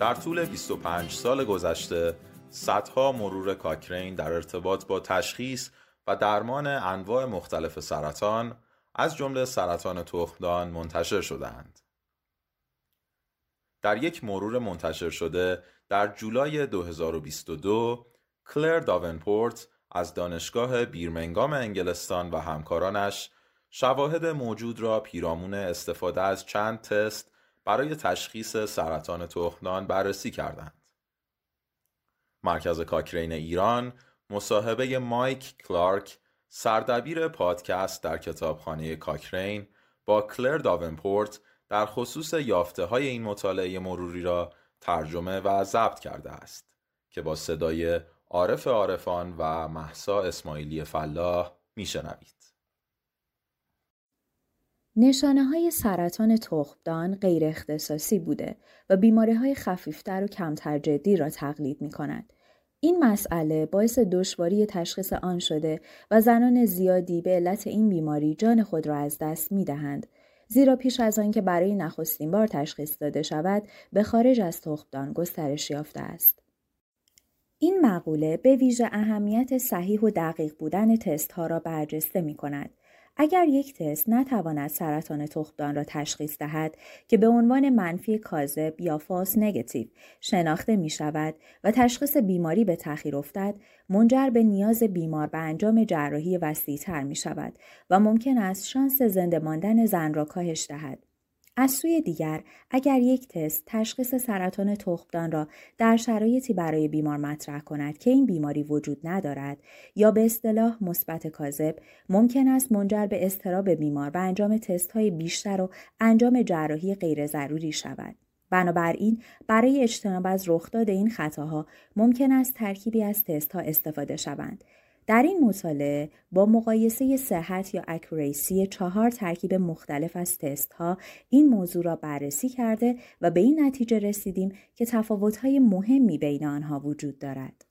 در طول 25 سال گذشته صدها مرور کاکرین در ارتباط با تشخیص و درمان انواع مختلف سرطان از جمله سرطان تخمدان منتشر شدهاند. در یک مرور منتشر شده در جولای 2022 کلر داونپورت از دانشگاه بیرمنگام انگلستان و همکارانش شواهد موجود را پیرامون استفاده از چند تست برای تشخیص سرطان تخمدان بررسی کردند. مرکز کاکرین ایران مصاحبه مایک کلارک سردبیر پادکست در کتابخانه کاکرین با کلر داونپورت در خصوص یافته های این مطالعه مروری را ترجمه و ضبط کرده است که با صدای عارف عارفان و محسا اسماعیلی فلاح میشنوید. نشانه های سرطان تخمدان غیر اختصاصی بوده و بیماری های خفیفتر و کمتر جدی را تقلید می کند. این مسئله باعث دشواری تشخیص آن شده و زنان زیادی به علت این بیماری جان خود را از دست می دهند. زیرا پیش از آنکه برای نخستین بار تشخیص داده شود به خارج از تخمدان گسترش یافته است. این مقوله به ویژه اهمیت صحیح و دقیق بودن تست ها را برجسته می کند. اگر یک تست نتواند سرطان تخمدان را تشخیص دهد که به عنوان منفی کاذب یا فاس نگتیو شناخته می شود و تشخیص بیماری به تأخیر افتد منجر به نیاز بیمار به انجام جراحی وسیعتر می شود و ممکن است شانس زنده ماندن زن را کاهش دهد. از سوی دیگر اگر یک تست تشخیص سرطان تخمدان را در شرایطی برای بیمار مطرح کند که این بیماری وجود ندارد یا به اصطلاح مثبت کاذب ممکن است منجر به استراب بیمار و انجام تست های بیشتر و انجام جراحی غیر ضروری شود. بنابراین برای اجتناب از رخداد این خطاها ممکن است ترکیبی از تست ها استفاده شوند در این مطالعه با مقایسه صحت یا اکوریسی چهار ترکیب مختلف از تست ها این موضوع را بررسی کرده و به این نتیجه رسیدیم که تفاوت‌های مهمی بین آنها وجود دارد.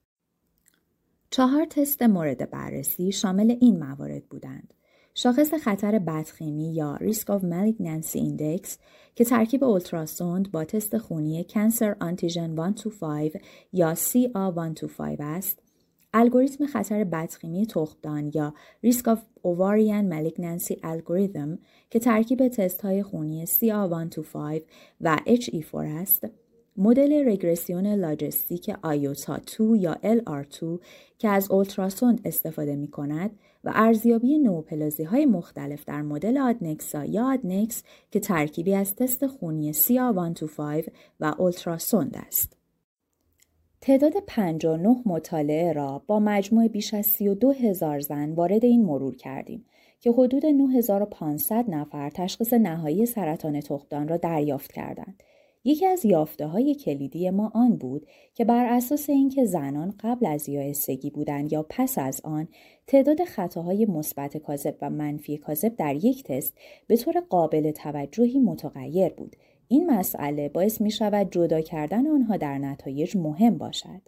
چهار تست مورد بررسی شامل این موارد بودند. شاخص خطر بدخیمی یا Risk of Malignancy Index که ترکیب اولتراسوند با تست خونی Cancer Antigen 125 یا CA125 است الگوریتم خطر بدخیمی تخمدان یا Risk of Ovarian Malignancy Algorithm که ترکیب تست های خونی CR125 و HE4 است، مدل رگرسیون لاجستیک آیوتا 2 یا LR2 که از اولتراسوند استفاده می کند و ارزیابی نوپلازی های مختلف در مدل آدنکسا یا آدنکس که ترکیبی از تست خونی CR125 و اولتراسوند است. تعداد 59 مطالعه را با مجموع بیش از 32 هزار زن وارد این مرور کردیم که حدود 9500 نفر تشخیص نهایی سرطان تخمدان را دریافت کردند. یکی از یافته های کلیدی ما آن بود که بر اساس اینکه زنان قبل از یائسگی بودند یا پس از آن تعداد خطاهای مثبت کاذب و منفی کاذب در یک تست به طور قابل توجهی متغیر بود این مسئله باعث می شود جدا کردن آنها در نتایج مهم باشد.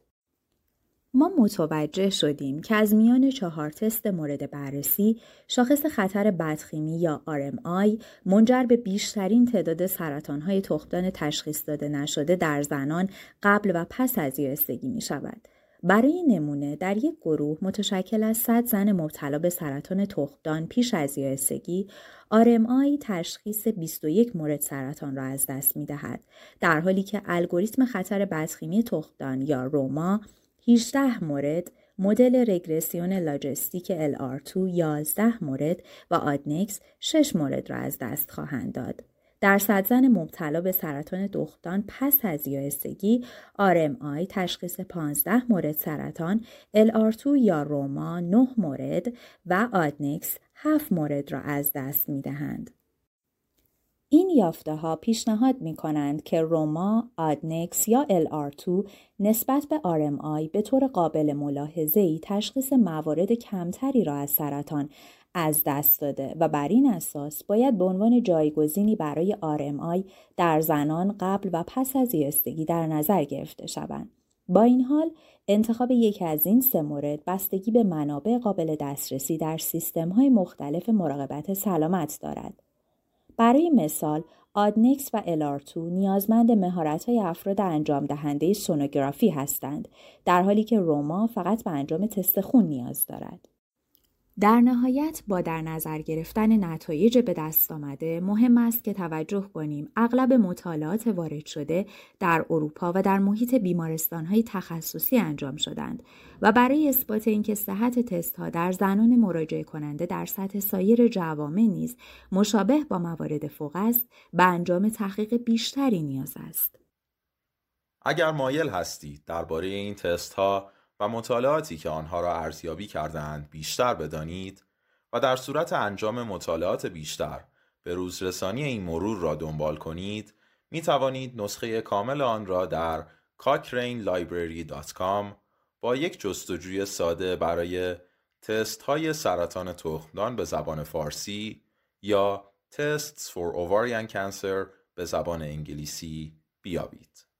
ما متوجه شدیم که از میان چهار تست مورد بررسی شاخص خطر بدخیمی یا RMI منجر به بیشترین تعداد سرطانهای تخمدان تشخیص داده نشده در زنان قبل و پس از یائسگی می شود. برای نمونه در یک گروه متشکل از 100 زن مبتلا به سرطان تخمدان پیش از یائسگی RMI تشخیص 21 مورد سرطان را از دست می دهد در حالی که الگوریتم خطر بدخیمی تخمدان یا روما 18 مورد مدل رگرسیون لاجستیک LR2 11 مورد و آدنکس 6 مورد را از دست خواهند داد. در زن مبتلا به سرطان دختان پس از یائسگی RMI تشخیص 15 مورد سرطان، LR2 یا روما 9 مورد و آدنکس 7 مورد را از دست می دهند. این یافته ها پیشنهاد می کنند که روما، آدنکس یا LR2 نسبت به RMI به طور قابل ملاحظه‌ای تشخیص موارد کمتری را از سرطان از دست داده و بر این اساس باید به عنوان جایگزینی برای RMI در زنان قبل و پس از یستگی در نظر گرفته شوند. با این حال انتخاب یکی از این سه مورد بستگی به منابع قابل دسترسی در سیستم های مختلف مراقبت سلامت دارد. برای مثال آدنکس و الارتو نیازمند مهارت‌های افراد انجام دهنده سونوگرافی هستند در حالی که روما فقط به انجام تست خون نیاز دارد. در نهایت با در نظر گرفتن نتایج به دست آمده مهم است که توجه کنیم اغلب مطالعات وارد شده در اروپا و در محیط بیمارستانهای تخصصی انجام شدند و برای اثبات اینکه صحت تست ها در زنان مراجعه کننده در سطح سایر جوامع نیز مشابه با موارد فوق است به انجام تحقیق بیشتری نیاز است. اگر مایل هستید درباره این تست ها و مطالعاتی که آنها را ارزیابی کردند بیشتر بدانید و در صورت انجام مطالعات بیشتر به روزرسانی این مرور را دنبال کنید می توانید نسخه کامل آن را در cochranelibrary.com با یک جستجوی ساده برای تست های سرطان تخمدان به زبان فارسی یا Tests for Ovarian Cancer به زبان انگلیسی بیابید.